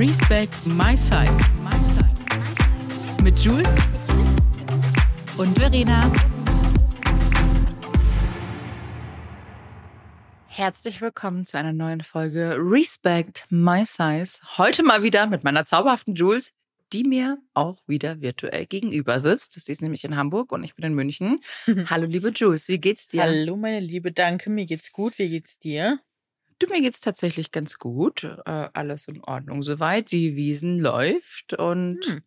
Respect My Size. Mit Jules und Verena. Herzlich willkommen zu einer neuen Folge Respect My Size. Heute mal wieder mit meiner zauberhaften Jules, die mir auch wieder virtuell gegenüber sitzt. Sie ist nämlich in Hamburg und ich bin in München. Hallo, liebe Jules, wie geht's dir? Hallo, meine Liebe, danke. Mir geht's gut. Wie geht's dir? Du, mir geht's tatsächlich ganz gut. Äh, alles in Ordnung soweit. Die Wiesen läuft und hm.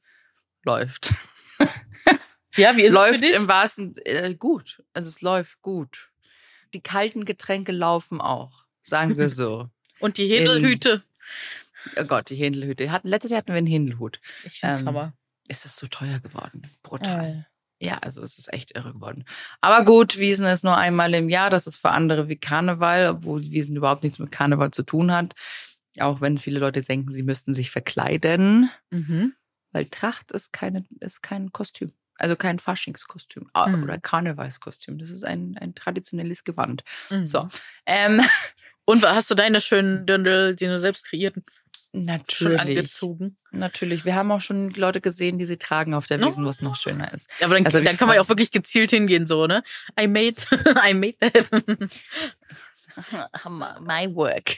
läuft. ja, wie ist läuft es für dich? im wahrsten äh, gut. Also es läuft gut. Die kalten Getränke laufen auch, sagen wir so. und die Händelhüte. Oh Gott, die Händelhüte. Hatten, letztes Jahr hatten wir einen Händelhut. Ich finde es ähm, aber. Es ist so teuer geworden. Brutal. Ja, also es ist echt irre geworden. Aber gut, Wiesen ist nur einmal im Jahr. Das ist für andere wie Karneval, obwohl Wiesen überhaupt nichts mit Karneval zu tun hat. Auch wenn viele Leute denken, sie müssten sich verkleiden. Mhm. Weil Tracht ist, keine, ist kein Kostüm. Also kein Faschingskostüm mhm. oder Karnevalskostüm. Das ist ein, ein traditionelles Gewand. Mhm. So. Ähm. Und hast du deine schönen Dirndl, die du selbst kreierten? Natürlich. Schon angezogen. Natürlich. Wir haben auch schon Leute gesehen, die sie tragen auf der Wiesen, wo es noch schöner ist. Ja, aber dann, also, dann kann man ja auch wirklich gezielt hingehen, so, ne? I made, I made that. My work.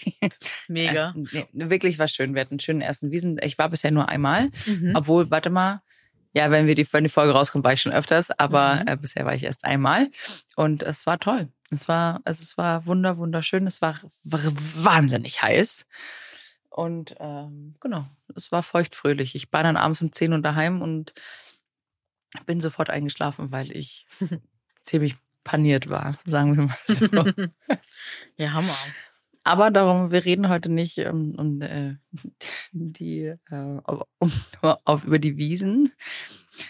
Mega. Äh, nee, wirklich war schön. Wir hatten einen schönen ersten Wiesen. Ich war bisher nur einmal. Mhm. Obwohl, warte mal. Ja, wenn wir die, wenn die Folge rauskommt, war ich schon öfters, aber mhm. äh, bisher war ich erst einmal. Und es war toll. Es war, also es war wunder, wunderschön. Es war, wahnsinnig heiß. Und ähm, genau, es war feuchtfröhlich. Ich war dann abends um 10 Uhr daheim und bin sofort eingeschlafen, weil ich ziemlich paniert war, sagen wir mal so. ja, Hammer. Aber darum, wir reden heute nicht um, um äh, die, äh, um, auf, über die Wiesen,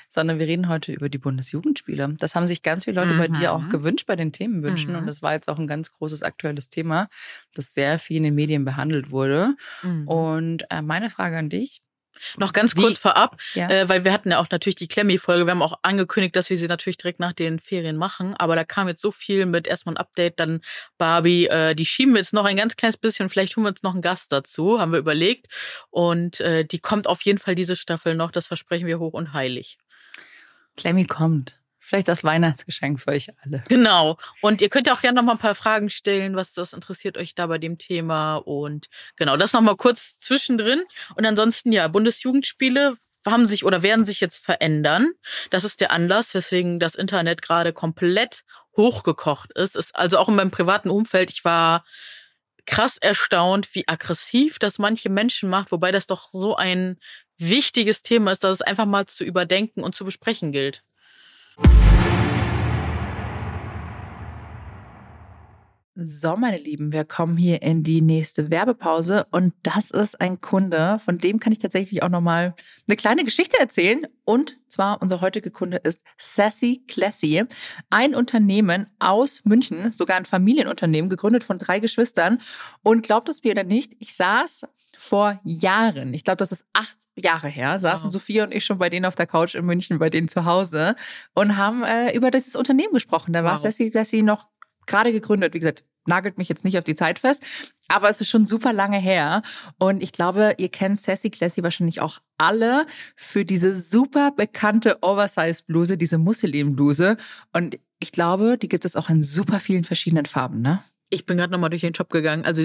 sondern wir reden heute über die Bundesjugendspiele. Das haben sich ganz viele Leute mhm. bei dir auch mhm. gewünscht bei den Themenwünschen. Mhm. Und das war jetzt auch ein ganz großes aktuelles Thema, das sehr viel in den Medien behandelt wurde. Mhm. Und äh, meine Frage an dich, noch ganz kurz Wie? vorab, ja. äh, weil wir hatten ja auch natürlich die Klemmi-Folge. Wir haben auch angekündigt, dass wir sie natürlich direkt nach den Ferien machen. Aber da kam jetzt so viel mit erstmal ein Update, dann Barbie. Äh, die schieben wir jetzt noch ein ganz kleines bisschen. Vielleicht holen wir uns noch einen Gast dazu, haben wir überlegt. Und äh, die kommt auf jeden Fall diese Staffel noch. Das versprechen wir hoch und heilig. Klemmi kommt. Vielleicht das Weihnachtsgeschenk für euch alle. Genau. Und ihr könnt ja auch gerne noch mal ein paar Fragen stellen, was das interessiert euch da bei dem Thema. Und genau, das noch mal kurz zwischendrin. Und ansonsten, ja, Bundesjugendspiele haben sich oder werden sich jetzt verändern. Das ist der Anlass, weswegen das Internet gerade komplett hochgekocht ist. ist also auch in meinem privaten Umfeld, ich war krass erstaunt, wie aggressiv das manche Menschen macht, wobei das doch so ein wichtiges Thema ist, dass es einfach mal zu überdenken und zu besprechen gilt. So, meine Lieben, wir kommen hier in die nächste Werbepause und das ist ein Kunde, von dem kann ich tatsächlich auch nochmal eine kleine Geschichte erzählen. Und zwar unser heutiger Kunde ist Sassy Classy, ein Unternehmen aus München, sogar ein Familienunternehmen, gegründet von drei Geschwistern. Und glaubt es mir oder nicht, ich saß vor Jahren, ich glaube, das ist acht Jahre her, saßen wow. Sophia und ich schon bei denen auf der Couch in München, bei denen zu Hause und haben äh, über dieses Unternehmen gesprochen. Da wow. war Sassy Classy noch gerade gegründet. Wie gesagt, nagelt mich jetzt nicht auf die Zeit fest, aber es ist schon super lange her. Und ich glaube, ihr kennt Sassy Classy wahrscheinlich auch alle für diese super bekannte Oversize-Bluse, diese Musselin-Bluse. Und ich glaube, die gibt es auch in super vielen verschiedenen Farben, ne? Ich bin gerade nochmal durch den Shop gegangen. Also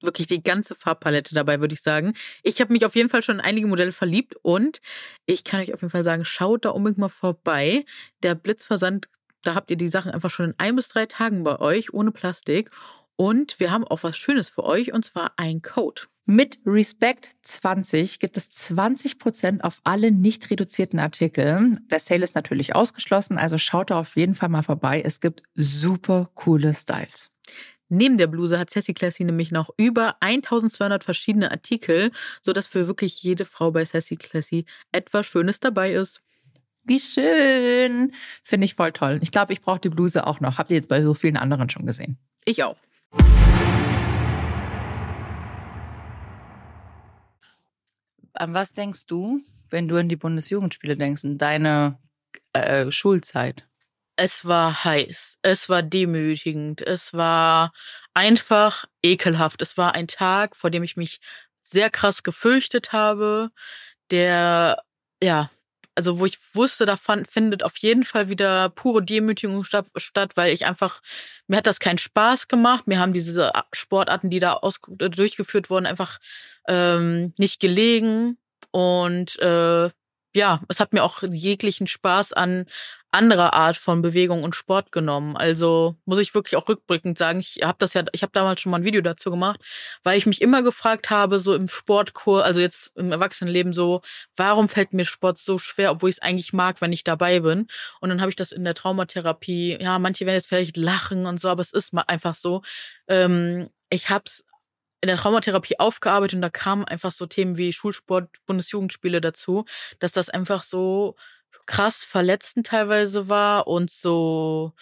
wirklich die ganze Farbpalette dabei, würde ich sagen. Ich habe mich auf jeden Fall schon in einige Modelle verliebt und ich kann euch auf jeden Fall sagen, schaut da unbedingt mal vorbei. Der Blitzversand, da habt ihr die Sachen einfach schon in ein bis drei Tagen bei euch, ohne Plastik. Und wir haben auch was Schönes für euch und zwar ein Code. Mit Respect 20 gibt es 20% auf alle nicht reduzierten Artikel. Der Sale ist natürlich ausgeschlossen, also schaut da auf jeden Fall mal vorbei. Es gibt super coole Styles. Neben der Bluse hat Sassy Classy nämlich noch über 1200 verschiedene Artikel, sodass für wirklich jede Frau bei Sassy Classy etwas Schönes dabei ist. Wie schön. Finde ich voll toll. Ich glaube, ich brauche die Bluse auch noch. Habt ihr jetzt bei so vielen anderen schon gesehen? Ich auch. An was denkst du, wenn du an die Bundesjugendspiele denkst, in deine äh, Schulzeit? Es war heiß, es war demütigend, es war einfach ekelhaft. Es war ein Tag, vor dem ich mich sehr krass gefürchtet habe, der, ja, also wo ich wusste, da fand, findet auf jeden Fall wieder pure Demütigung statt, statt, weil ich einfach, mir hat das keinen Spaß gemacht. Mir haben diese Sportarten, die da aus, durchgeführt wurden, einfach ähm, nicht gelegen. Und äh, ja, es hat mir auch jeglichen Spaß an anderer Art von Bewegung und Sport genommen. Also muss ich wirklich auch rückblickend sagen, ich habe das ja, ich habe damals schon mal ein Video dazu gemacht, weil ich mich immer gefragt habe, so im Sportkurs, also jetzt im Erwachsenenleben so, warum fällt mir Sport so schwer, obwohl ich es eigentlich mag, wenn ich dabei bin. Und dann habe ich das in der Traumatherapie, ja, manche werden jetzt vielleicht lachen und so, aber es ist mal einfach so. Ähm, ich hab's in der Traumatherapie aufgearbeitet und da kamen einfach so Themen wie Schulsport, Bundesjugendspiele dazu, dass das einfach so krass verletzend teilweise war und so,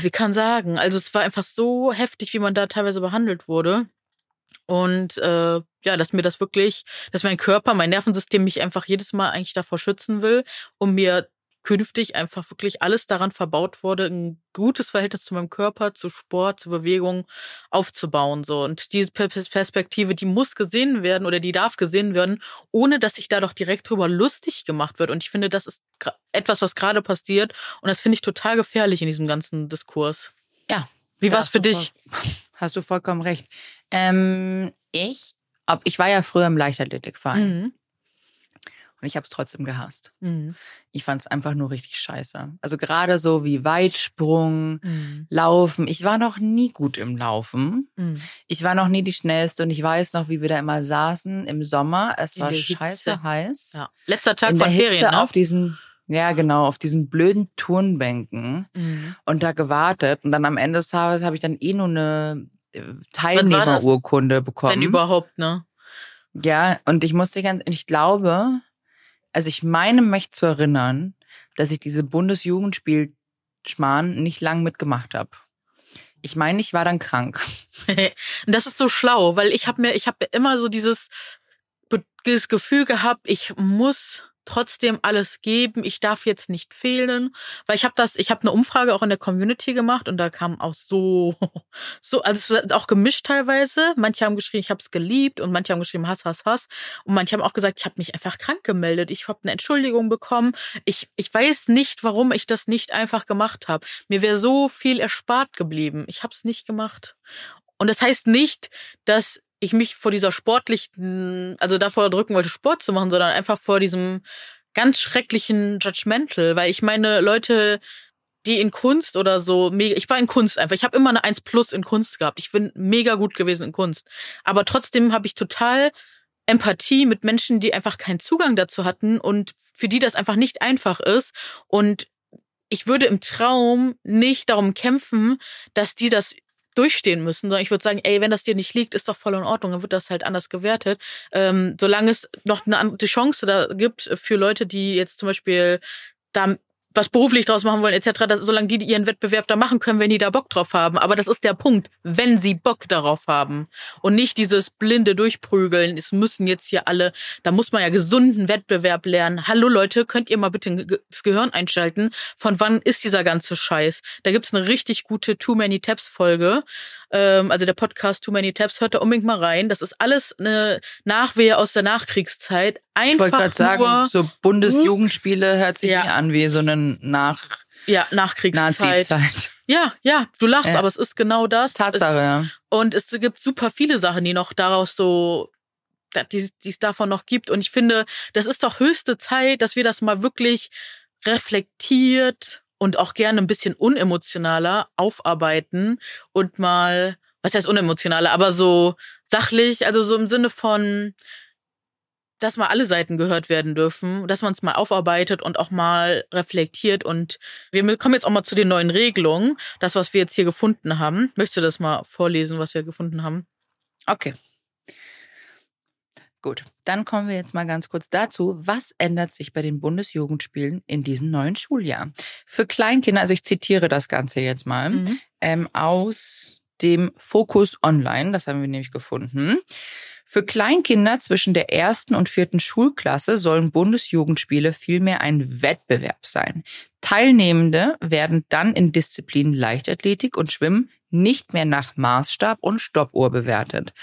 wie kann sagen, also es war einfach so heftig, wie man da teilweise behandelt wurde. Und äh, ja, dass mir das wirklich, dass mein Körper, mein Nervensystem mich einfach jedes Mal eigentlich davor schützen will, um mir künftig einfach wirklich alles daran verbaut wurde, ein gutes Verhältnis zu meinem Körper, zu Sport, zu Bewegung aufzubauen. So. Und diese Perspektive, die muss gesehen werden oder die darf gesehen werden, ohne dass sich da doch direkt drüber lustig gemacht wird. Und ich finde, das ist etwas, was gerade passiert. Und das finde ich total gefährlich in diesem ganzen Diskurs. Ja. Wie war es für dich? Voll, hast du vollkommen recht. Ähm, ich, ich war ja früher im Leichtathletikverein. Mhm. Und ich habe es trotzdem gehasst. Mhm. Ich fand es einfach nur richtig scheiße. Also gerade so wie Weitsprung, mhm. Laufen. Ich war noch nie gut im Laufen. Mhm. Ich war noch nie die schnellste und ich weiß noch, wie wir da immer saßen im Sommer. Es In war scheiße heiß. Ja. Letzter Tag In von der Ferien, Hitze ne? auf diesen ja, genau, auf diesen blöden Turnbänken mhm. und da gewartet. Und dann am Ende des Tages habe ich dann eh nur eine äh, Teilnehmerurkunde bekommen. Wenn überhaupt, ne? Ja, und ich musste ganz, ich glaube, also ich meine mich zu erinnern, dass ich diese Bundesjugendspielschmarrn nicht lang mitgemacht habe. Ich meine, ich war dann krank. das ist so schlau, weil ich habe mir, ich habe immer so dieses, dieses Gefühl gehabt, ich muss trotzdem alles geben. Ich darf jetzt nicht fehlen, weil ich habe das, ich habe eine Umfrage auch in der Community gemacht und da kam auch so, so, also es ist auch gemischt teilweise. Manche haben geschrieben, ich habe es geliebt und manche haben geschrieben, Hass, Hass, Hass. Und manche haben auch gesagt, ich habe mich einfach krank gemeldet. Ich habe eine Entschuldigung bekommen. Ich, ich weiß nicht, warum ich das nicht einfach gemacht habe. Mir wäre so viel erspart geblieben. Ich habe es nicht gemacht. Und das heißt nicht, dass ich mich vor dieser sportlichen, also davor drücken wollte, Sport zu machen, sondern einfach vor diesem ganz schrecklichen Judgmental, weil ich meine, Leute, die in Kunst oder so, mega, ich war in Kunst einfach, ich habe immer eine 1 plus in Kunst gehabt. Ich bin mega gut gewesen in Kunst. Aber trotzdem habe ich total Empathie mit Menschen, die einfach keinen Zugang dazu hatten und für die das einfach nicht einfach ist. Und ich würde im Traum nicht darum kämpfen, dass die das durchstehen müssen, sondern ich würde sagen, ey, wenn das dir nicht liegt, ist doch voll in Ordnung, dann wird das halt anders gewertet. Ähm, solange es noch eine andere Chance da gibt für Leute, die jetzt zum Beispiel da was beruflich draus machen wollen, etc., dass, solange die ihren Wettbewerb da machen können, wenn die da Bock drauf haben. Aber das ist der Punkt, wenn sie Bock darauf haben. Und nicht dieses blinde Durchprügeln, es müssen jetzt hier alle, da muss man ja gesunden Wettbewerb lernen. Hallo Leute, könnt ihr mal bitte das Gehirn einschalten? Von wann ist dieser ganze Scheiß? Da gibt's eine richtig gute Too Many Tabs Folge. Ähm, also der Podcast Too Many Tabs, hört da unbedingt mal rein. Das ist alles eine Nachwehe aus der Nachkriegszeit. Einfach ich wollte gerade sagen, so Bundesjugendspiele hört sich ja. nicht an wie so eine nach ja, Nachkriegszeit. Nazi-Zeit. Ja, ja, du lachst, ja. aber es ist genau das. Tatsache, es, ja. Und es gibt super viele Sachen, die noch daraus so, die, die es davon noch gibt. Und ich finde, das ist doch höchste Zeit, dass wir das mal wirklich reflektiert und auch gerne ein bisschen unemotionaler aufarbeiten und mal, was heißt unemotionaler, aber so sachlich, also so im Sinne von, dass mal alle Seiten gehört werden dürfen, dass man es mal aufarbeitet und auch mal reflektiert. Und wir kommen jetzt auch mal zu den neuen Regelungen. Das, was wir jetzt hier gefunden haben. Möchtest du das mal vorlesen, was wir gefunden haben? Okay. Gut, dann kommen wir jetzt mal ganz kurz dazu. Was ändert sich bei den Bundesjugendspielen in diesem neuen Schuljahr? Für Kleinkinder, also ich zitiere das Ganze jetzt mal mhm. ähm, aus dem Fokus Online, das haben wir nämlich gefunden. Für Kleinkinder zwischen der ersten und vierten Schulklasse sollen Bundesjugendspiele vielmehr ein Wettbewerb sein. Teilnehmende werden dann in Disziplinen Leichtathletik und Schwimmen nicht mehr nach Maßstab und Stoppuhr bewertet.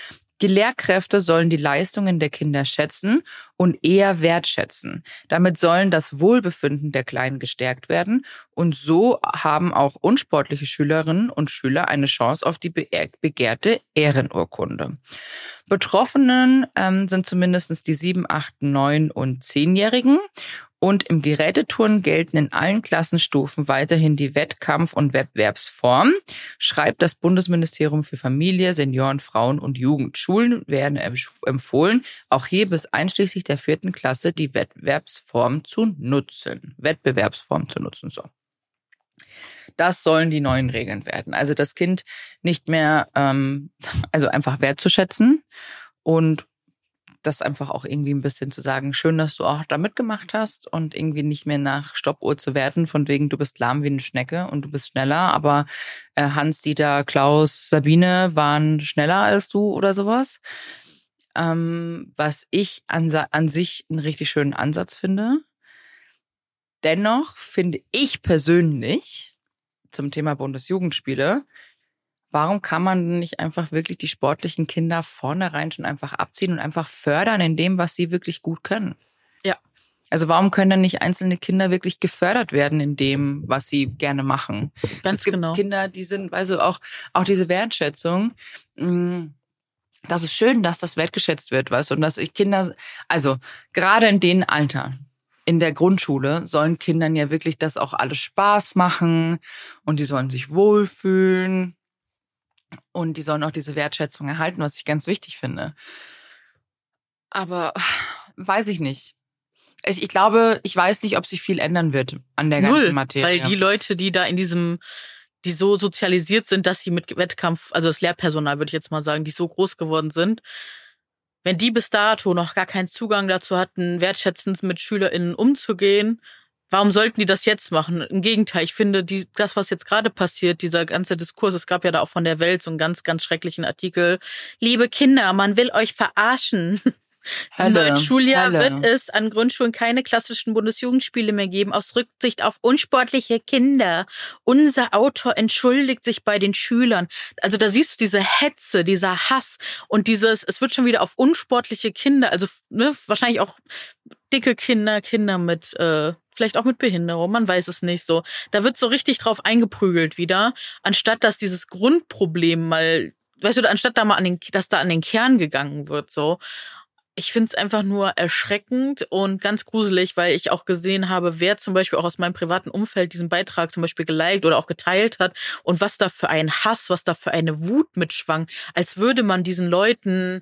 Die Lehrkräfte sollen die Leistungen der Kinder schätzen und eher wertschätzen. Damit sollen das Wohlbefinden der Kleinen gestärkt werden und so haben auch unsportliche Schülerinnen und Schüler eine Chance auf die begehrte Ehrenurkunde. Betroffenen ähm, sind zumindest die sieben, acht, neun und zehnjährigen und im Geräteturnen gelten in allen Klassenstufen weiterhin die Wettkampf- und Wettbewerbsform, schreibt das Bundesministerium für Familie, Senioren, Frauen und Jugend. Schulen werden empfohlen, auch hier bis einschließlich der vierten Klasse die Wettbewerbsform zu nutzen. Wettbewerbsform zu nutzen, so. Das sollen die neuen Regeln werden. Also das Kind nicht mehr, ähm, also einfach wertzuschätzen und das einfach auch irgendwie ein bisschen zu sagen, schön, dass du auch da mitgemacht hast und irgendwie nicht mehr nach Stoppuhr zu werden, von wegen, du bist lahm wie eine Schnecke und du bist schneller, aber äh, Hans, Dieter, Klaus, Sabine waren schneller als du oder sowas. Ähm, was ich an, an sich einen richtig schönen Ansatz finde. Dennoch finde ich persönlich zum Thema Bundesjugendspiele, Warum kann man nicht einfach wirklich die sportlichen Kinder vornherein schon einfach abziehen und einfach fördern in dem, was sie wirklich gut können? Ja. Also warum können dann nicht einzelne Kinder wirklich gefördert werden in dem, was sie gerne machen? Ganz es gibt genau. Kinder, die sind, also auch, auch diese Wertschätzung, mm, das ist schön, dass das wertgeschätzt wird, weißt du, und dass ich Kinder, also gerade in den Alter, in der Grundschule sollen Kindern ja wirklich das auch alles Spaß machen und die sollen sich wohlfühlen und die sollen auch diese Wertschätzung erhalten, was ich ganz wichtig finde. Aber weiß ich nicht. Ich, ich glaube, ich weiß nicht, ob sich viel ändern wird an der ganzen Null, Materie. Weil die Leute, die da in diesem, die so sozialisiert sind, dass sie mit Wettkampf, also das Lehrpersonal würde ich jetzt mal sagen, die so groß geworden sind, wenn die bis dato noch gar keinen Zugang dazu hatten, wertschätzend mit SchülerInnen umzugehen, Warum sollten die das jetzt machen? Im Gegenteil, ich finde, die, das, was jetzt gerade passiert, dieser ganze Diskurs, es gab ja da auch von der Welt so einen ganz, ganz schrecklichen Artikel. Liebe Kinder, man will euch verarschen. Im neuen Schuljahr Hölle. wird es an Grundschulen keine klassischen Bundesjugendspiele mehr geben, aus Rücksicht auf unsportliche Kinder. Unser Autor entschuldigt sich bei den Schülern. Also da siehst du diese Hetze, dieser Hass und dieses, es wird schon wieder auf unsportliche Kinder, also ne, wahrscheinlich auch dicke Kinder, Kinder mit äh, vielleicht auch mit Behinderung, man weiß es nicht so. Da wird so richtig drauf eingeprügelt wieder, anstatt dass dieses Grundproblem mal, weißt du, anstatt da mal an den, dass da an den Kern gegangen wird, so. Ich finde es einfach nur erschreckend und ganz gruselig, weil ich auch gesehen habe, wer zum Beispiel auch aus meinem privaten Umfeld diesen Beitrag zum Beispiel geliked oder auch geteilt hat und was da für ein Hass, was da für eine Wut mitschwang, als würde man diesen Leuten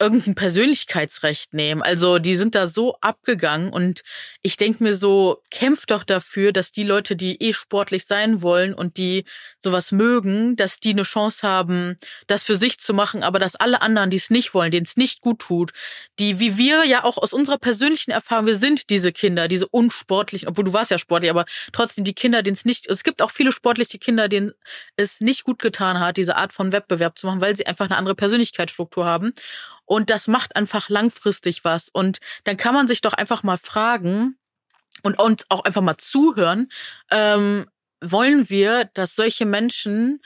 irgendein Persönlichkeitsrecht nehmen. Also die sind da so abgegangen und ich denke mir so, kämpft doch dafür, dass die Leute, die eh sportlich sein wollen und die sowas mögen, dass die eine Chance haben, das für sich zu machen, aber dass alle anderen, die es nicht wollen, denen es nicht gut tut, die wie wir ja auch aus unserer persönlichen Erfahrung, wir sind diese Kinder, diese unsportlichen, obwohl du warst ja sportlich, aber trotzdem die Kinder, denen es nicht, es gibt auch viele sportliche Kinder, denen es nicht gut getan hat, diese Art von Wettbewerb zu machen, weil sie einfach eine andere Persönlichkeitsstruktur haben. Und das macht einfach langfristig was. Und dann kann man sich doch einfach mal fragen und uns auch einfach mal zuhören, ähm, wollen wir, dass solche Menschen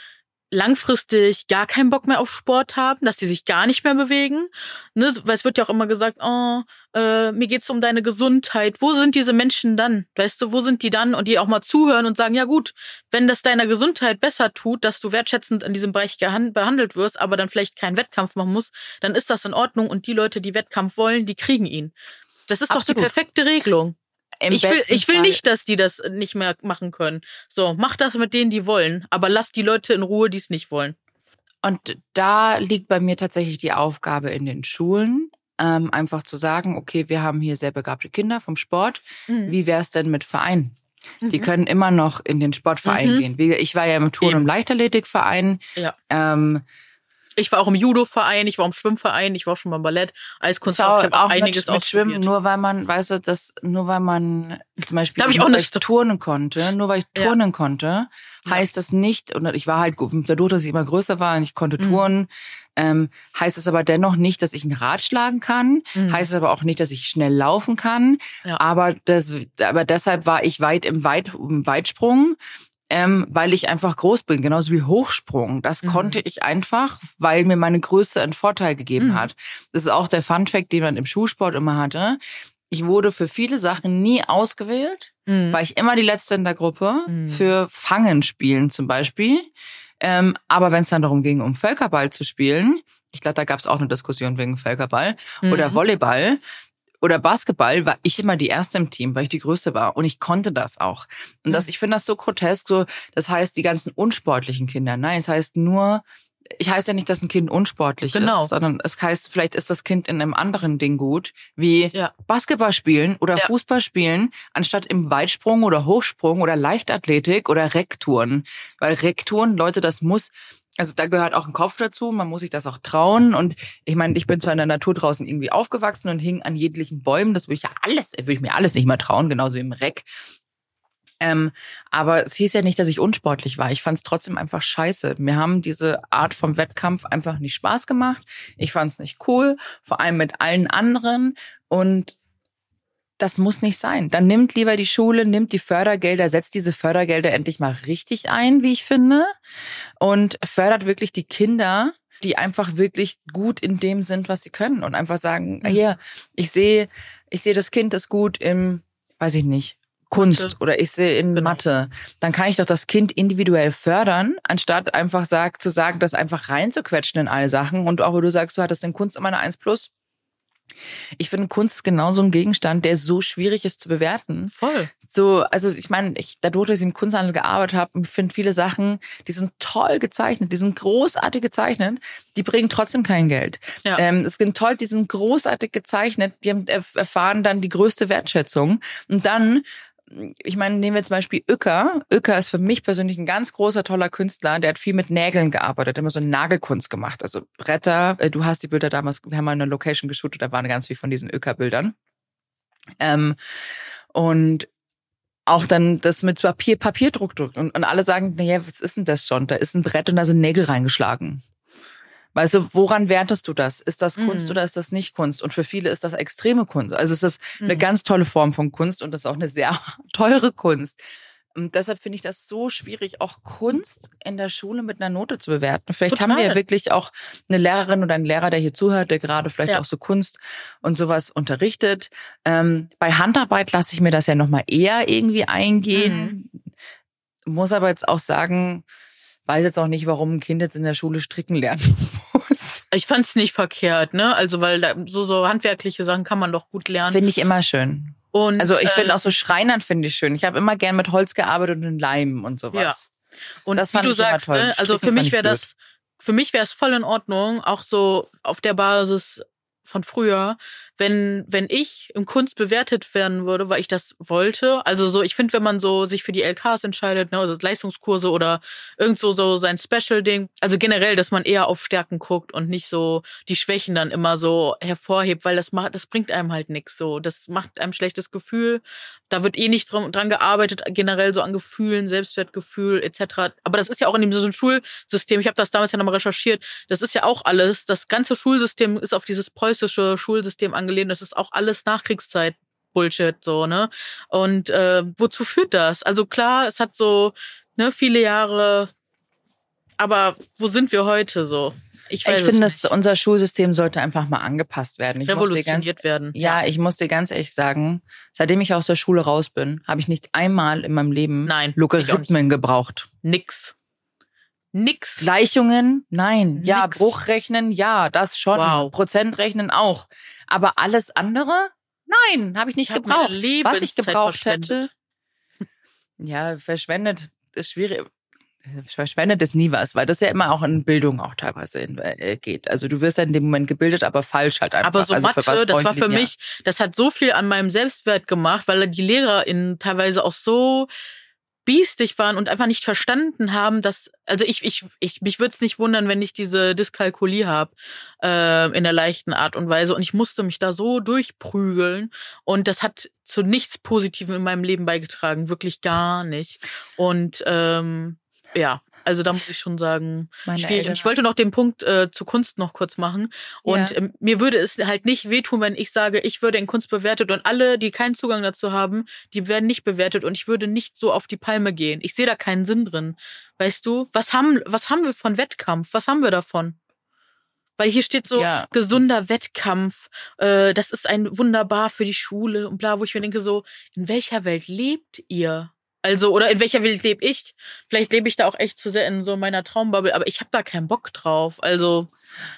langfristig gar keinen Bock mehr auf Sport haben, dass die sich gar nicht mehr bewegen. Ne? Weil es wird ja auch immer gesagt, oh, äh, mir geht's um deine Gesundheit. Wo sind diese Menschen dann? Weißt du, wo sind die dann? Und die auch mal zuhören und sagen, ja gut, wenn das deiner Gesundheit besser tut, dass du wertschätzend in diesem Bereich behandelt wirst, aber dann vielleicht keinen Wettkampf machen musst, dann ist das in Ordnung. Und die Leute, die Wettkampf wollen, die kriegen ihn. Das ist Absolut. doch die perfekte Regelung. Im ich will, ich will Fall. nicht, dass die das nicht mehr machen können. So, mach das mit denen, die wollen, aber lass die Leute in Ruhe, die es nicht wollen. Und da liegt bei mir tatsächlich die Aufgabe in den Schulen, ähm, einfach zu sagen, okay, wir haben hier sehr begabte Kinder vom Sport. Mhm. Wie wäre es denn mit Vereinen? Die mhm. können immer noch in den Sportverein mhm. gehen. Ich war ja im Turn- und Leichtathletikverein. Ja. Ähm, ich war auch im Judo-Verein, ich war im Schwimmverein, ich war auch schon beim Ballett. Als Kunstlauf, ich auch einiges mit, mit Schwimmen, nur weil man, weißt du, das, nur weil man zum Beispiel ich auch nicht turnen konnte, nur weil ich turnen ja. konnte, heißt ja. das nicht, und ich war halt, dadurch, dass ich immer größer war und ich konnte mhm. turnen, ähm, heißt es aber dennoch nicht, dass ich ein Rad schlagen kann, mhm. heißt es aber auch nicht, dass ich schnell laufen kann, ja. aber das, aber deshalb war ich weit im, Weit, im Weitsprung ähm, weil ich einfach groß bin, genauso wie Hochsprung. Das mhm. konnte ich einfach, weil mir meine Größe einen Vorteil gegeben mhm. hat. Das ist auch der Fun Fact, den man im Schulsport immer hatte. Ich wurde für viele Sachen nie ausgewählt, mhm. war ich immer die Letzte in der Gruppe. Mhm. Für Fangen spielen zum Beispiel. Ähm, aber wenn es dann darum ging, um Völkerball zu spielen, ich glaube, da gab es auch eine Diskussion wegen Völkerball mhm. oder Volleyball, oder Basketball war ich immer die erste im Team, weil ich die Größte war und ich konnte das auch. Und das, mhm. ich finde das so grotesk, so, das heißt die ganzen unsportlichen Kinder. Nein, es heißt nur, ich heiße ja nicht, dass ein Kind unsportlich genau. ist, sondern es heißt, vielleicht ist das Kind in einem anderen Ding gut, wie ja. Basketball spielen oder ja. Fußball spielen, anstatt im Weitsprung oder Hochsprung oder Leichtathletik oder Rekturen. Weil Rekturen, Leute, das muss, also da gehört auch ein Kopf dazu, man muss sich das auch trauen. Und ich meine, ich bin zwar in der Natur draußen irgendwie aufgewachsen und hing an jeglichen Bäumen, das würde ich ja alles, würde ich mir alles nicht mehr trauen, genauso wie im Reck. Ähm, aber es hieß ja nicht, dass ich unsportlich war. Ich fand es trotzdem einfach scheiße. Mir haben diese Art vom Wettkampf einfach nicht Spaß gemacht. Ich fand es nicht cool, vor allem mit allen anderen. Und das muss nicht sein. Dann nimmt lieber die Schule, nimmt die Fördergelder, setzt diese Fördergelder endlich mal richtig ein, wie ich finde, und fördert wirklich die Kinder, die einfach wirklich gut in dem sind, was sie können und einfach sagen, mhm. hier, ich sehe, ich sehe das Kind ist gut im, weiß ich nicht, Kunst Mathe. oder ich sehe in genau. Mathe, dann kann ich doch das Kind individuell fördern, anstatt einfach sag, zu sagen, das einfach reinzuquetschen in alle Sachen. Und auch wo du sagst, du hattest in Kunst immer eine 1 plus, ich finde, Kunst ist genau so ein Gegenstand, der so schwierig ist zu bewerten. Voll. So, also ich meine, ich, dadurch, dass ich im Kunsthandel gearbeitet habe, finde viele Sachen, die sind toll gezeichnet, die sind großartig gezeichnet, die bringen trotzdem kein Geld. Ja. Ähm, es sind toll, die sind großartig gezeichnet, die haben, erfahren dann die größte Wertschätzung. Und dann ich meine, nehmen wir zum Beispiel Uecker. Uecker ist für mich persönlich ein ganz großer, toller Künstler. Der hat viel mit Nägeln gearbeitet, immer so Nagelkunst gemacht. Also Bretter, äh, du hast die Bilder damals, wir haben mal eine Location geshootet, da waren ganz viel von diesen Uecker-Bildern. Ähm, und auch dann das mit Papier, Papierdruck drückt. Und, und alle sagen, naja, was ist denn das schon? Da ist ein Brett und da sind Nägel reingeschlagen. Weißt du, woran wertest du das? Ist das Kunst mhm. oder ist das nicht Kunst? Und für viele ist das extreme Kunst. Also es ist eine mhm. ganz tolle Form von Kunst und das ist auch eine sehr teure Kunst. Und deshalb finde ich das so schwierig, auch Kunst in der Schule mit einer Note zu bewerten. Vielleicht Total. haben wir ja wirklich auch eine Lehrerin oder einen Lehrer, der hier zuhört, der gerade vielleicht ja. auch so Kunst und sowas unterrichtet. Ähm, bei Handarbeit lasse ich mir das ja nochmal eher irgendwie eingehen. Mhm. Muss aber jetzt auch sagen, weiß jetzt auch nicht, warum ein Kind jetzt in der Schule stricken lernen muss. Ich fand's nicht verkehrt, ne? Also weil da, so so handwerkliche Sachen kann man doch gut lernen. Finde ich immer schön. Und also ich finde äh, auch so Schreinern finde ich schön. Ich habe immer gern mit Holz gearbeitet und in Leim und sowas. Ja. Und das fand wie du ich sagst, toll. Ne? also für mich wäre das für mich wäre es voll in Ordnung, auch so auf der Basis von früher, wenn, wenn ich im Kunst bewertet werden würde, weil ich das wollte. Also so, ich finde, wenn man so sich für die LKs entscheidet, ne, also Leistungskurse oder irgend so, so sein Special-Ding, also generell, dass man eher auf Stärken guckt und nicht so die Schwächen dann immer so hervorhebt, weil das macht, das bringt einem halt nichts so. Das macht einem schlechtes Gefühl. Da wird eh nicht dran, dran gearbeitet, generell so an Gefühlen, Selbstwertgefühl etc. Aber das ist ja auch in dem so ein Schulsystem, ich habe das damals ja nochmal recherchiert, das ist ja auch alles, das ganze Schulsystem ist auf dieses preußische Schulsystem angelegt angelehnt. Das ist auch alles Nachkriegszeit. Bullshit, so, ne? Und äh, wozu führt das? Also klar, es hat so, ne, viele Jahre, aber wo sind wir heute so? Ich, ich finde, dass unser Schulsystem sollte einfach mal angepasst werden. Ich Revolutioniert ganz, werden. Ja, ich muss dir ganz ehrlich sagen, seitdem ich aus der Schule raus bin, habe ich nicht einmal in meinem Leben Nein, Logarithmen gebraucht. Nix. Nix. Gleichungen? Nein. Nix. Ja, Bruchrechnen? Ja, das schon. Wow. Prozentrechnen auch. Aber alles andere? Nein, habe ich nicht ich gebraucht. Was ich gebraucht hätte. Ja, verschwendet ist schwierig. Verschwendet ist nie was, weil das ja immer auch in Bildung auch teilweise äh, geht. Also du wirst ja in dem Moment gebildet, aber falsch halt einfach. Aber so also Mathe, das war für mich, das hat so viel an meinem Selbstwert gemacht, weil die LehrerInnen teilweise auch so biestig waren und einfach nicht verstanden haben, dass also ich ich ich mich würde es nicht wundern, wenn ich diese Dyskalkulie habe äh, in der leichten Art und Weise. Und ich musste mich da so durchprügeln. Und das hat zu nichts Positivem in meinem Leben beigetragen, wirklich gar nicht. Und ähm, Ja, also da muss ich schon sagen, Meine schwierig. Eltern ich wollte noch den Punkt äh, zu Kunst noch kurz machen. Und Ja. ähm, mir würde es halt nicht wehtun, wenn ich sage, ich würde in Kunst bewertet und alle, die keinen Zugang dazu haben, die werden nicht bewertet und ich würde nicht so auf die Palme gehen. Ich sehe da keinen Sinn drin. Weißt du, was haben, was haben wir von Wettkampf? Was haben wir davon? Weil hier steht so Ja. gesunder Wettkampf, äh, das ist ein wunderbar für die Schule und bla, wo ich mir denke so, in welcher Welt lebt ihr? Also, oder in welcher Welt lebe ich? Vielleicht lebe ich da auch echt zu sehr in so meiner Traumbubble, aber ich habe da keinen Bock drauf. Also,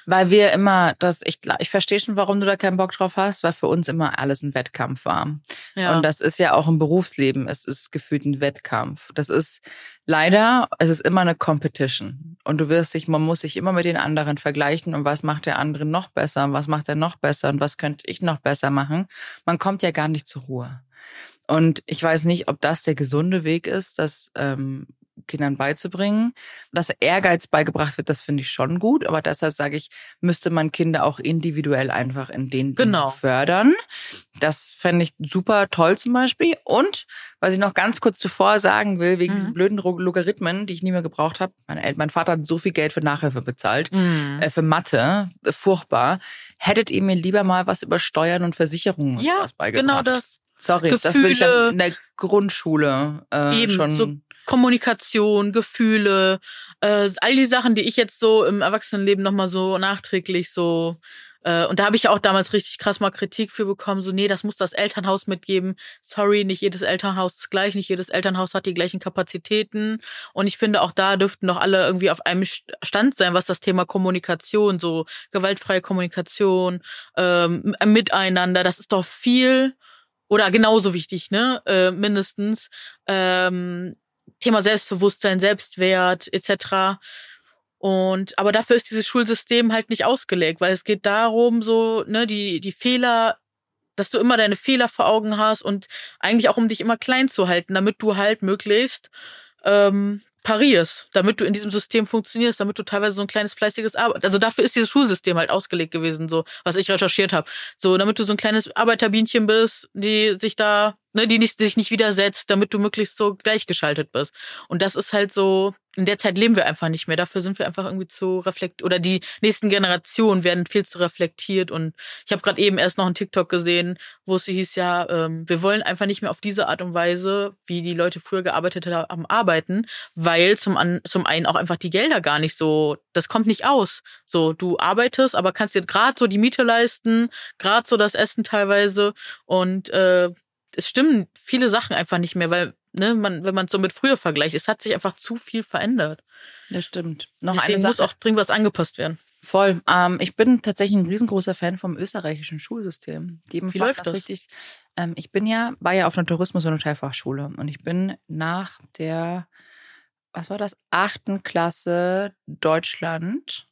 Weil wir immer das, ich, ich verstehe schon, warum du da keinen Bock drauf hast, weil für uns immer alles ein Wettkampf war. ja. Und das ist ja auch im Berufsleben, es ist gefühlt ein Wettkampf. Das ist leider, es ist immer eine Competition. Und du wirst dich, man muss sich immer mit den anderen vergleichen und was macht der andere noch besser und was macht er noch besser und was könnte ich noch besser machen. Man kommt ja gar nicht zur Ruhe. Und ich weiß nicht, ob das der gesunde Weg ist, das ähm, Kindern beizubringen. Dass Ehrgeiz beigebracht wird, das finde ich schon gut. Aber deshalb sage ich, müsste man Kinder auch individuell einfach in den Genau. fördern. Das fände ich super toll zum Beispiel. Und was ich noch ganz kurz zuvor sagen will, wegen Mhm. diesen blöden Logarithmen, die ich nie mehr gebraucht habe. Meine El mein Vater hat so viel Geld für Nachhilfe bezahlt, Mhm. äh, für Mathe, äh, furchtbar. Hättet ihr mir lieber mal was über Steuern und Versicherungen und ja, sowas beigebracht? genau das. Sorry, das will ich ja Gefühle. in der Grundschule äh, Eben, schon. so Kommunikation, Gefühle, äh, all die Sachen, die ich jetzt so im Erwachsenenleben nochmal so nachträglich so äh, und da habe ich ja auch damals richtig krass mal Kritik für bekommen, so nee, das muss das Elternhaus mitgeben. Sorry, nicht jedes Elternhaus ist gleich, nicht jedes Elternhaus hat die gleichen Kapazitäten und ich finde auch da dürften doch alle irgendwie auf einem Stand sein, was das Thema Kommunikation, so gewaltfreie Kommunikation, ähm, Miteinander, das ist doch viel oder genauso wichtig, ne, äh, mindestens ähm, Thema Selbstbewusstsein, Selbstwert etc. Und aber dafür ist dieses Schulsystem halt nicht ausgelegt, weil es geht darum, so ne die die Fehler, dass du immer deine Fehler vor Augen hast und eigentlich auch um dich immer klein zu halten, damit du halt möglichst ähm, parierst, damit du in diesem System funktionierst, damit du teilweise so ein kleines fleißiges Arbeit, also dafür ist dieses Schulsystem halt ausgelegt gewesen, so was ich recherchiert habe, so damit du so ein kleines Arbeiterbienchen bist, die sich da, ne, die nicht, sich nicht widersetzt, damit du möglichst so gleichgeschaltet bist. Und das ist halt so, in der Zeit leben wir einfach nicht mehr. Dafür sind wir einfach irgendwie zu reflekt oder die nächsten Generationen werden viel zu reflektiert. Und ich habe gerade eben erst noch einen TikTok gesehen, wo es hieß ja, ähm, wir wollen einfach nicht mehr auf diese Art und Weise, wie die Leute früher gearbeitet haben, arbeiten, weil zum, an, zum einen auch einfach die Gelder gar nicht so, das kommt nicht aus. So, du arbeitest, aber kannst dir gerade so die Miete leisten, gerade so das Essen teilweise und äh, es stimmen viele Sachen einfach nicht mehr, weil ne, man, wenn man es so mit früher vergleicht, es hat sich einfach zu viel verändert. Das stimmt. Noch Deswegen eine Sache. muss auch dringend was angepasst werden. Voll. Ähm, ich bin tatsächlich ein riesengroßer Fan vom österreichischen Schulsystem. Die Wie läuft das? Richtig. Ähm, ich bin ja, war ja auf einer Tourismus- und Hotelfachschule und ich bin nach der, was war das, achten Klasse Deutschland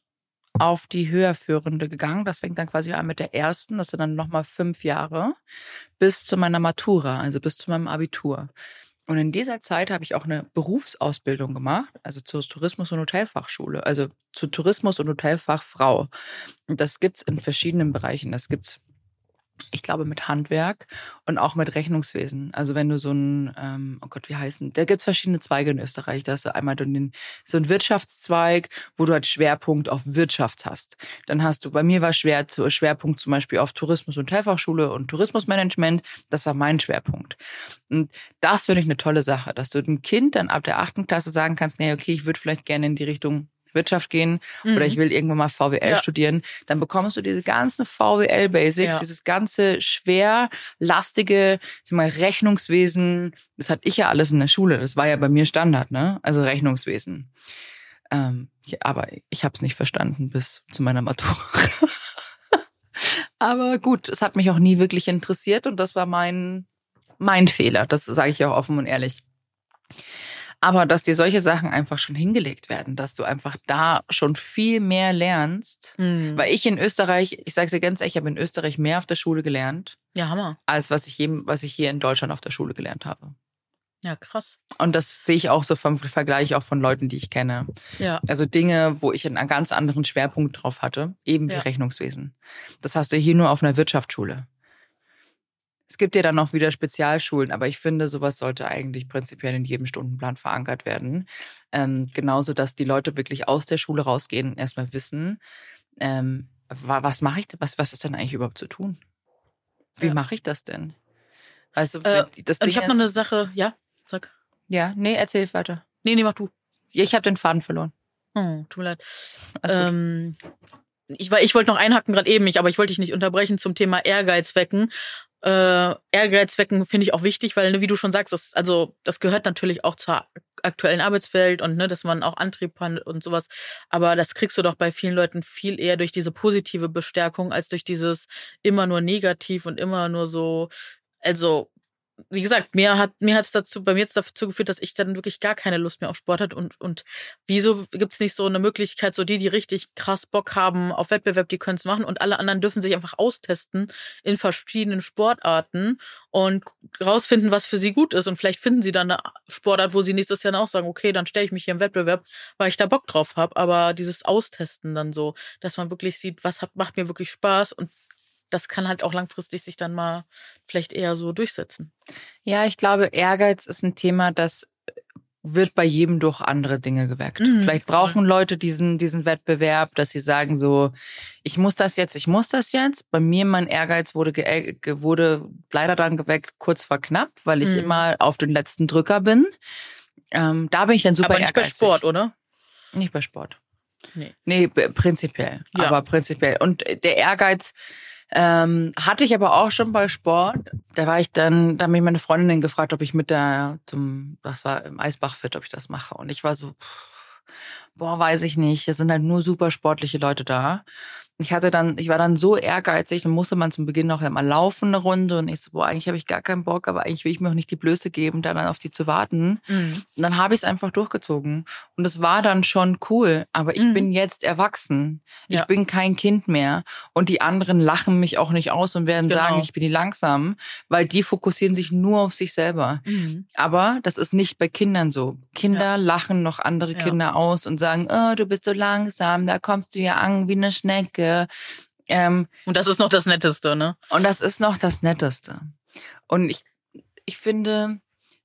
auf die höherführende gegangen. Das fängt dann quasi an mit der ersten, das sind dann nochmal fünf Jahre, bis zu meiner Matura, also bis zu meinem Abitur. Und in dieser Zeit habe ich auch eine Berufsausbildung gemacht, also zur Tourismus- und Hotelfachschule, also zur Tourismus- und Hotelfachfrau. Und das gibt's in verschiedenen Bereichen. Das gibt's, ich glaube, mit Handwerk und auch mit Rechnungswesen. Also wenn du so ein, ähm, oh Gott, wie heißen, da gibt's verschiedene Zweige in Österreich. Da hast du einmal so einen Wirtschaftszweig, wo du halt Schwerpunkt auf Wirtschaft hast. Dann hast du, bei mir war Schwer, Schwerpunkt zum Beispiel auf Tourismus- und Hotelfachschule und Tourismusmanagement. Das war mein Schwerpunkt. Und das finde ich eine tolle Sache, dass du dem Kind dann ab der achten Klasse sagen kannst, nee, okay, ich würde vielleicht gerne in die Richtung Wirtschaft gehen oder ich will irgendwann mal VWL Mhm. Ja. studieren, dann bekommst du diese ganzen VWL-Basics, Ja. dieses ganze schwer, lastige, sag mal, Rechnungswesen, das hatte ich ja alles in der Schule, das war ja bei mir Standard, ne? Also Rechnungswesen. Ähm, ich, aber ich habe es nicht verstanden bis zu meiner Matura. aber gut, es hat mich auch nie wirklich interessiert und das war mein, mein Fehler, das sage ich auch offen und ehrlich. Aber dass dir solche Sachen einfach schon hingelegt werden, dass du einfach da schon viel mehr lernst. Mhm. Weil ich in Österreich, ich sage dir ganz ehrlich, ich habe in Österreich mehr auf der Schule gelernt, Ja, Hammer. als was ich, jedem, was ich hier in Deutschland auf der Schule gelernt habe. Ja, krass. Und das sehe ich auch so vom Vergleich auch von Leuten, die ich kenne. Ja. Also Dinge, wo ich einen ganz anderen Schwerpunkt drauf hatte, eben wie Ja. Rechnungswesen. Das hast du hier nur auf einer Wirtschaftsschule. Es gibt ja dann noch wieder Spezialschulen, aber ich finde, sowas sollte eigentlich prinzipiell in jedem Stundenplan verankert werden. Ähm, genauso, dass die Leute wirklich aus der Schule rausgehen und erstmal wissen, ähm, was mache ich, was, was ist denn eigentlich überhaupt zu tun? Wie ja. mache ich das denn? Also, äh, das Ding ich habe noch eine Sache, ja, sag. Ja, nee, erzähl weiter. Nee, nee, mach du. Ich habe den Faden verloren. Oh, tut mir leid. Ähm, ich, ich wollte noch einhaken gerade eben, ich, aber ich wollte dich nicht unterbrechen zum Thema Ehrgeiz wecken. Äh, Ehrgeiz wecken finde ich auch wichtig, weil, ne, wie du schon sagst, das, also das gehört natürlich auch zur aktuellen Arbeitswelt und ne, dass man auch Antrieb hat und sowas. Aber das kriegst du doch bei vielen Leuten viel eher durch diese positive Bestärkung als durch dieses immer nur negativ und immer nur so, also wie gesagt, mir hat mir hat's dazu bei mir jetzt dazu geführt, dass ich dann wirklich gar keine Lust mehr auf Sport hat und und wieso gibt's nicht so eine Möglichkeit, so die, die richtig krass Bock haben auf Wettbewerb, die können's machen und alle anderen dürfen sich einfach austesten in verschiedenen Sportarten und rausfinden, was für sie gut ist und vielleicht finden sie dann eine Sportart, wo sie nächstes Jahr auch sagen, okay, dann stelle ich mich hier im Wettbewerb, weil ich da Bock drauf habe, aber dieses Austesten dann so, dass man wirklich sieht, was hat, macht mir wirklich Spaß und das kann halt auch langfristig sich dann mal vielleicht eher so durchsetzen. Ja, ich glaube, Ehrgeiz ist ein Thema, das wird bei jedem durch andere Dinge geweckt. Mhm. Vielleicht brauchen Leute diesen, diesen Wettbewerb, dass sie sagen so, ich muss das jetzt, ich muss das jetzt. Bei mir, mein Ehrgeiz wurde, ge wurde leider dann geweckt, kurz vor knapp, weil ich mhm. immer auf den letzten Drücker bin. Ähm, da bin ich dann super Aber nicht ehrgeizig. bei Sport, oder? Nicht bei Sport. Nee. Nee, prinzipiell. Ja. Aber prinzipiell. Und der Ehrgeiz, ähm, hatte ich aber auch schon bei Sport. Da war ich dann, da hat mich meine Freundin gefragt, ob ich mit der zum, das war im Eisbachfit, ob ich das mache. Und ich war so, boah, weiß ich nicht. Es sind halt nur super sportliche Leute da ich hatte dann, ich war dann so ehrgeizig, dann musste man zum Beginn noch einmal laufen eine Runde und ich so, boah, eigentlich habe ich gar keinen Bock, aber eigentlich will ich mir auch nicht die Blöße geben, da dann auf die zu warten. Mhm. Und dann habe ich es einfach durchgezogen und es war dann schon cool, aber ich mhm. bin jetzt erwachsen. Ja. Ich bin kein Kind mehr und die anderen lachen mich auch nicht aus und werden genau. sagen, ich bin die langsam, weil die fokussieren sich nur auf sich selber. Mhm. Aber das ist nicht bei Kindern so. Kinder ja. lachen noch andere ja. Kinder aus und sagen, oh, du bist so langsam, da kommst du ja an wie eine Schnecke ähm, und das ist noch das Netteste, ne? Und das ist noch das Netteste. Und ich, ich finde,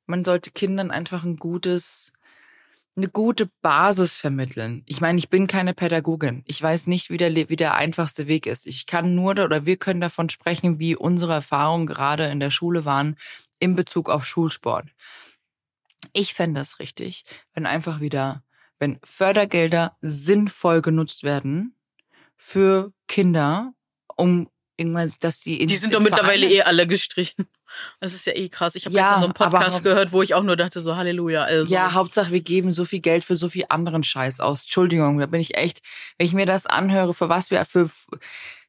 man sollte Kindern einfach ein gutes, eine gute Basis vermitteln. Ich meine, ich bin keine Pädagogin. Ich weiß nicht, wie der, wie der einfachste Weg ist. Ich kann nur oder wir können davon sprechen, wie unsere Erfahrungen gerade in der Schule waren in Bezug auf Schulsport. Ich fände das richtig, wenn einfach wieder, wenn Fördergelder sinnvoll genutzt werden, für Kinder, um irgendwann, dass die Die sind doch mittlerweile eh alle gestrichen. Das ist ja eh krass. Ich habe ja, gestern so einen Podcast gehört, wo ich auch nur dachte, so Halleluja. Also. Ja, Hauptsache, wir geben so viel Geld für so viel anderen Scheiß aus. Entschuldigung, da bin ich echt, wenn ich mir das anhöre, für was wir für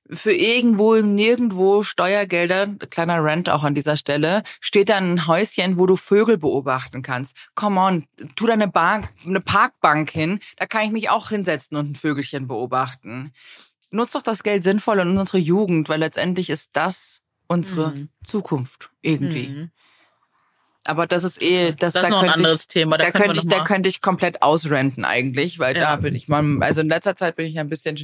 für irgendwo nirgendwo Steuergelder, kleiner Rent auch an dieser Stelle, steht da ein Häuschen, wo du Vögel beobachten kannst. Come on, tu da eine, Bank, eine Parkbank hin, da kann ich mich auch hinsetzen und ein Vögelchen beobachten. Nutz doch das Geld sinnvoll in unsere Jugend, weil letztendlich ist das unsere mhm. Zukunft irgendwie. Mhm. Aber das ist eh, das, das ist noch ein anderes ich, Thema. Da, da könnte ich, da könnte ich komplett ausrenten eigentlich, weil ja. da bin ich mal, also in letzter Zeit bin ich ein bisschen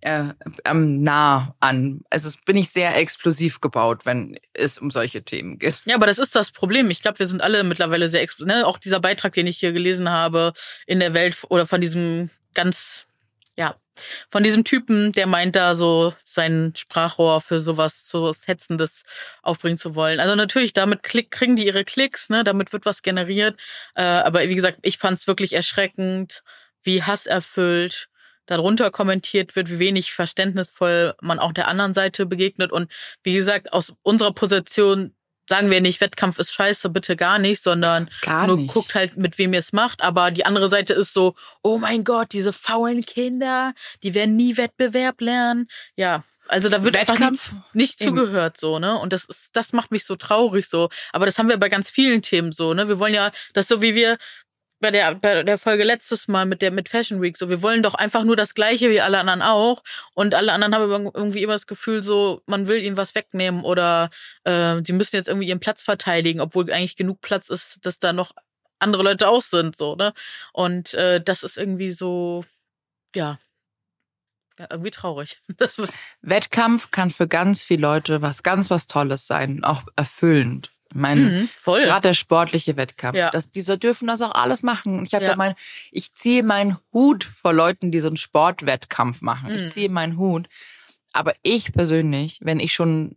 äh, ähm, nah an. Also bin ich sehr explosiv gebaut, wenn es um solche Themen geht. Ja, aber das ist das Problem. Ich glaube, wir sind alle mittlerweile sehr explosiv. Ne? Auch dieser Beitrag, den ich hier gelesen habe in der Welt oder von diesem ganz, ja, von diesem Typen, der meint da so sein Sprachrohr für sowas, so Hetzendes aufbringen zu wollen. Also natürlich, damit klick, kriegen die ihre Klicks, ne, damit wird was generiert. Äh, aber wie gesagt, ich fand es wirklich erschreckend, wie hasserfüllt darunter kommentiert wird, wie wenig verständnisvoll man auch der anderen Seite begegnet. Und wie gesagt, aus unserer Position sagen wir nicht, Wettkampf ist scheiße, bitte gar nicht, sondern gar nur nicht. guckt halt, mit wem ihr es macht. Aber die andere Seite ist so, oh mein Gott, diese faulen Kinder, die werden nie Wettbewerb lernen. Ja, also da wird Wettkampf einfach nicht, nicht zugehört so, ne? Und das ist, das macht mich so traurig so. Aber das haben wir bei ganz vielen Themen so, ne? Wir wollen ja, das so wie wir bei der, bei der Folge letztes Mal mit der mit Fashion Week so, wir wollen doch einfach nur das Gleiche wie alle anderen auch und alle anderen haben irgendwie immer das Gefühl so, man will ihnen was wegnehmen oder äh, sie müssen jetzt irgendwie ihren Platz verteidigen, obwohl eigentlich genug Platz ist, dass da noch andere Leute auch sind so, ne? Und äh, das ist irgendwie so, ja, ja, irgendwie traurig. Wettkampf kann für ganz viele Leute was ganz was Tolles sein, auch erfüllend. Mein, mhm, voll. Gerade der sportliche Wettkampf. Ja. Das, die so dürfen das auch alles machen. Und ich habe ja. da mein, ich ziehe meinen Hut vor Leuten, die so einen Sportwettkampf machen. Mhm. Ich ziehe meinen Hut. Aber ich persönlich, wenn ich schon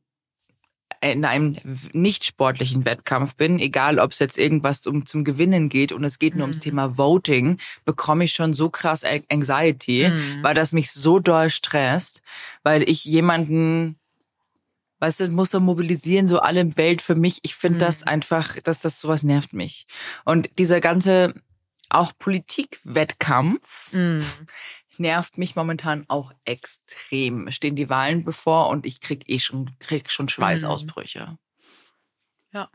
in einem nicht sportlichen Wettkampf bin, egal ob es jetzt irgendwas zum, zum Gewinnen geht und es geht nur ums mhm. Thema Voting, bekomme ich schon so krass Anxiety, mhm. weil das mich so doll stresst, weil ich jemanden weißt du, muss so mobilisieren, so alle im Welt für mich. Ich finde mhm. das einfach, dass das sowas nervt mich. Und dieser ganze auch Politikwettkampf mhm. nervt mich momentan auch extrem. Stehen die Wahlen bevor und ich krieg eh schon, krieg schon Schweißausbrüche. Mhm. Ja.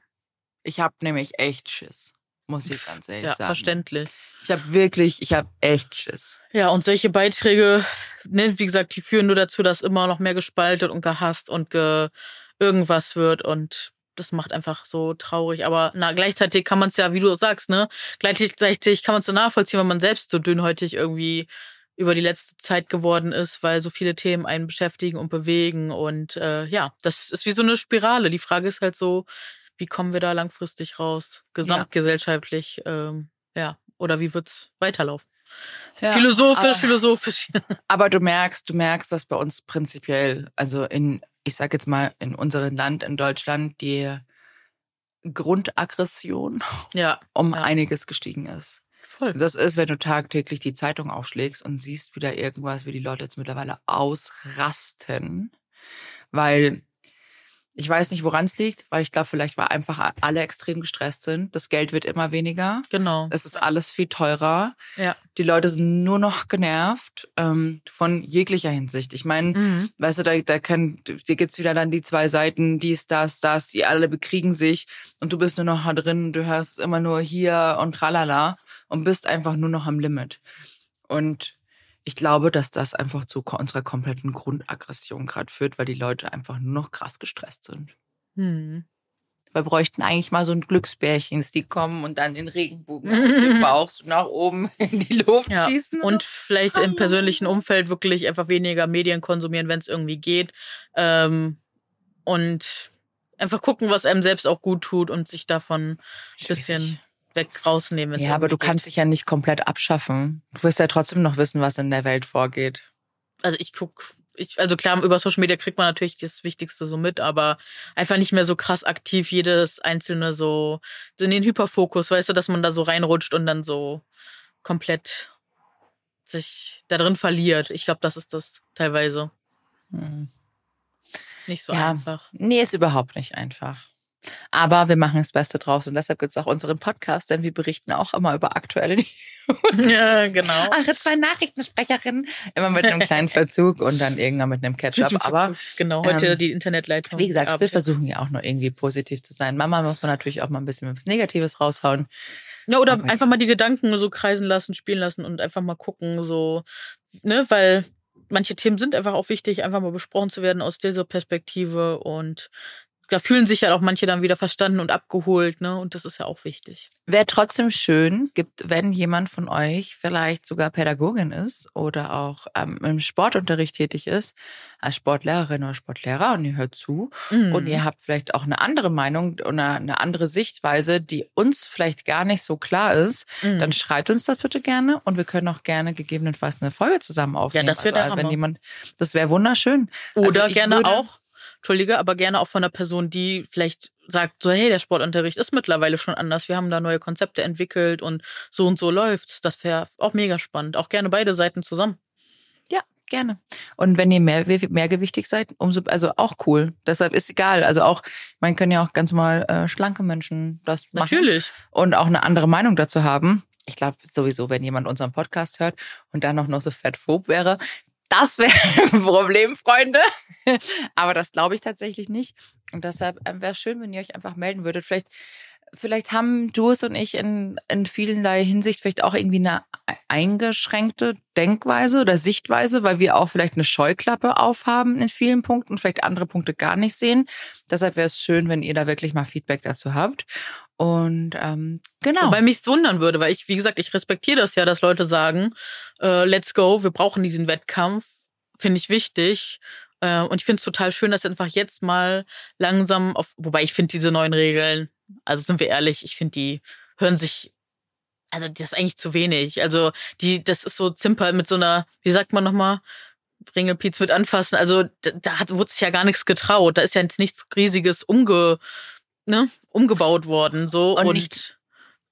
Ich habe nämlich echt Schiss muss ich ganz ehrlich ja, sagen. verständlich. Ich habe wirklich, ich habe echt Schiss. Ja, und solche Beiträge, ne, wie gesagt, die führen nur dazu, dass immer noch mehr gespaltet und gehasst und ge irgendwas wird und das macht einfach so traurig. Aber na, gleichzeitig kann man es ja, wie du sagst, ne, gleichzeitig kann man es so nachvollziehen, wenn man selbst so dünnhäutig irgendwie über die letzte Zeit geworden ist, weil so viele Themen einen beschäftigen und bewegen. Und äh, ja, das ist wie so eine Spirale. Die Frage ist halt so, wie kommen wir da langfristig raus, gesamtgesellschaftlich, ja. Ähm, ja. Oder wie wird's weiterlaufen? Ja, philosophisch, aber, philosophisch. aber du merkst, du merkst, dass bei uns prinzipiell, also in, ich sag jetzt mal, in unserem Land, in Deutschland, die Grundaggression ja, um ja. einiges gestiegen ist. Voll. Das ist, wenn du tagtäglich die Zeitung aufschlägst und siehst wieder irgendwas, wie die Leute jetzt mittlerweile ausrasten, weil ich weiß nicht, woran es liegt, weil ich glaube, vielleicht weil einfach alle extrem gestresst sind. Das Geld wird immer weniger. Genau. Es ist alles viel teurer. Ja. Die Leute sind nur noch genervt ähm, von jeglicher Hinsicht. Ich meine, mhm. weißt du, da, da können, dir gibt's wieder dann die zwei Seiten, dies, das, das, die alle bekriegen sich und du bist nur noch da drin, du hörst immer nur hier und tralala und bist einfach nur noch am Limit. Und ich glaube, dass das einfach zu unserer kompletten Grundaggression gerade führt, weil die Leute einfach nur noch krass gestresst sind. Hm. Wir bräuchten eigentlich mal so ein Glücksbärchens, die kommen und dann den Regenbogen aus dem Bauch so nach oben in die Luft ja. schießen. Und so. vielleicht Hallo. im persönlichen Umfeld wirklich einfach weniger Medien konsumieren, wenn es irgendwie geht. Ähm, und einfach gucken, was einem selbst auch gut tut und sich davon ein bisschen weg rausnehmen. Ja, aber du geht. kannst dich ja nicht komplett abschaffen. Du wirst ja trotzdem noch wissen, was in der Welt vorgeht. Also ich guck, ich, also klar, über Social Media kriegt man natürlich das Wichtigste so mit, aber einfach nicht mehr so krass aktiv jedes einzelne so, in den Hyperfokus, weißt du, dass man da so reinrutscht und dann so komplett sich da drin verliert. Ich glaube, das ist das teilweise. Hm. Nicht so ja, einfach. Nee, ist überhaupt nicht einfach. Aber wir machen das Beste draus und deshalb gibt es auch unseren Podcast, denn wir berichten auch immer über aktuelle News. Ja, genau. Eure zwei Nachrichtensprecherinnen, immer mit einem kleinen Verzug und dann irgendwann mit einem Catch-up. Aber genau, heute ähm, die Internetleitung. Wie gesagt, wir versuchen ja auch nur irgendwie positiv zu sein. Mama muss man natürlich auch mal ein bisschen was Negatives raushauen. Ja, oder Aber einfach mal die Gedanken so kreisen lassen, spielen lassen und einfach mal gucken, so, ne, weil manche Themen sind einfach auch wichtig, einfach mal besprochen zu werden aus dieser Perspektive und da fühlen sich ja auch manche dann wieder verstanden und abgeholt, ne? Und das ist ja auch wichtig. Wäre trotzdem schön, gibt, wenn jemand von euch vielleicht sogar Pädagogin ist oder auch ähm, im Sportunterricht tätig ist, als Sportlehrerin oder Sportlehrer und ihr hört zu mhm. und ihr habt vielleicht auch eine andere Meinung oder eine andere Sichtweise, die uns vielleicht gar nicht so klar ist, mhm. dann schreibt uns das bitte gerne und wir können auch gerne gegebenenfalls eine Folge zusammen aufnehmen. Ja, das wäre also, wenn jemand, das wäre wunderschön. Oder also gerne auch Entschuldige, aber gerne auch von einer Person, die vielleicht sagt, so, hey, der Sportunterricht ist mittlerweile schon anders. Wir haben da neue Konzepte entwickelt und so und so läuft's. Das wäre auch mega spannend. Auch gerne beide Seiten zusammen. Ja, gerne. Und wenn ihr mehr, mehrgewichtig seid, umso, also auch cool. Deshalb ist egal. Also auch, man können ja auch ganz mal äh, schlanke Menschen das machen. Natürlich. Und auch eine andere Meinung dazu haben. Ich glaube sowieso, wenn jemand unseren Podcast hört und dann auch noch so fettphob wäre, das wäre ein Problem, Freunde. Aber das glaube ich tatsächlich nicht. Und deshalb ähm, wäre es schön, wenn ihr euch einfach melden würdet. Vielleicht, vielleicht haben Jules und ich in, in vielerlei Hinsicht vielleicht auch irgendwie eine eingeschränkte Denkweise oder Sichtweise, weil wir auch vielleicht eine Scheuklappe aufhaben in vielen Punkten und vielleicht andere Punkte gar nicht sehen. Deshalb wäre es schön, wenn ihr da wirklich mal Feedback dazu habt. Und ähm, genau. Wobei mich wundern würde, weil ich, wie gesagt, ich respektiere das ja, dass Leute sagen, äh, let's go, wir brauchen diesen Wettkampf. finde ich wichtig. Äh, und ich finde es total schön, dass einfach jetzt mal langsam auf, wobei ich finde diese neuen Regeln, also sind wir ehrlich, ich finde die hören sich also das ist eigentlich zu wenig. Also die, das ist so Zimper mit so einer, wie sagt man nochmal, Ringelpiez mit anfassen. Also da, da hat, wurde sich ja gar nichts getraut. Da ist ja jetzt nichts riesiges umge, ne, umgebaut worden. So Und und, ich-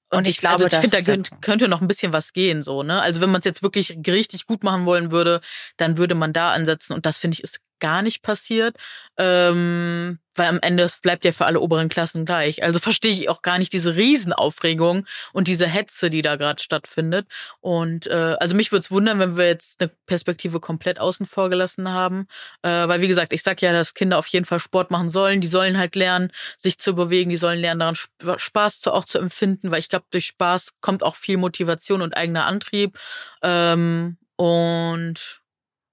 und, und ich ich, glaube, also ich finde, da könnte, könnte noch ein bisschen was gehen, so, ne? Also wenn man es jetzt wirklich richtig gut machen wollen würde, dann würde man da ansetzen. Und das finde ich ist gar nicht passiert. Ähm, weil am Ende es bleibt ja für alle oberen Klassen gleich. Also verstehe ich auch gar nicht diese Riesenaufregung und diese Hetze, die da gerade stattfindet. Und äh, also mich würde es wundern, wenn wir jetzt eine Perspektive komplett außen vor gelassen haben. Äh, weil wie gesagt, ich sag ja, dass Kinder auf jeden Fall Sport machen sollen. Die sollen halt lernen, sich zu bewegen. Die sollen lernen, daran Sp- Spaß zu, auch zu empfinden, weil ich glaube, durch Spaß kommt auch viel Motivation und eigener Antrieb. Ähm, und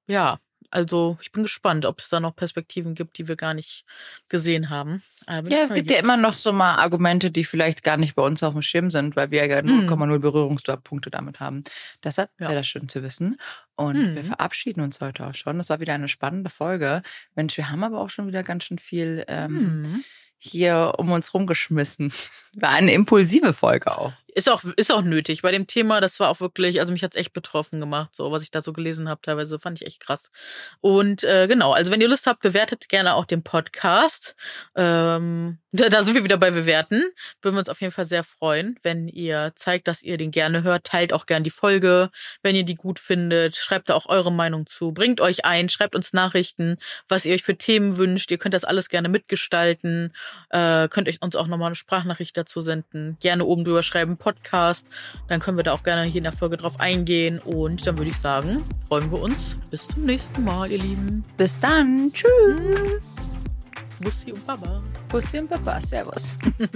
ja, also ich bin gespannt, ob es da noch Perspektiven gibt, die wir gar nicht gesehen haben. Aber Ja, es gibt ja immer noch so mal Argumente, die vielleicht gar nicht bei uns auf dem Schirm sind, weil wir ja Mhm. 0,0 Berührungspunkte damit haben. Deshalb Ja. wäre das schön zu wissen. Und Mhm. wir verabschieden uns heute auch schon. Das war wieder eine spannende Folge. Mensch, wir haben aber auch schon wieder ganz schön viel ähm, Hm. hier um uns rumgeschmissen. War eine impulsive Folge auch. Ist auch, ist auch nötig. Bei dem Thema, das war auch wirklich, also mich hat's echt betroffen gemacht, so was ich da so gelesen habe, teilweise fand ich echt krass. Und äh, genau, also wenn ihr Lust habt, bewertet gerne auch den Podcast. Ähm, da, da sind wir wieder bei Bewerten. Würden wir uns auf jeden Fall sehr freuen, wenn ihr zeigt, dass ihr den gerne hört. Teilt auch gern die Folge, wenn ihr die gut findet. Schreibt da auch eure Meinung zu. Bringt euch ein, schreibt uns Nachrichten, was ihr euch für Themen wünscht. Ihr könnt das alles gerne mitgestalten. Äh, könnt euch uns auch nochmal eine Sprachnachricht dazu senden. Gerne oben drüber schreiben, Podcast. Dann können wir da auch gerne hier in der Folge drauf eingehen. Und dann würde ich sagen, freuen wir uns. Bis zum nächsten Mal, ihr Lieben. Bis dann. Tschüss. Bussi und Baba. Bussi und Papa. Servus.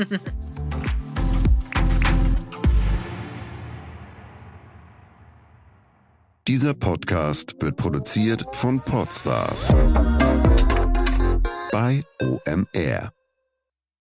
Dieser Podcast wird produziert von Podstars bei OMR.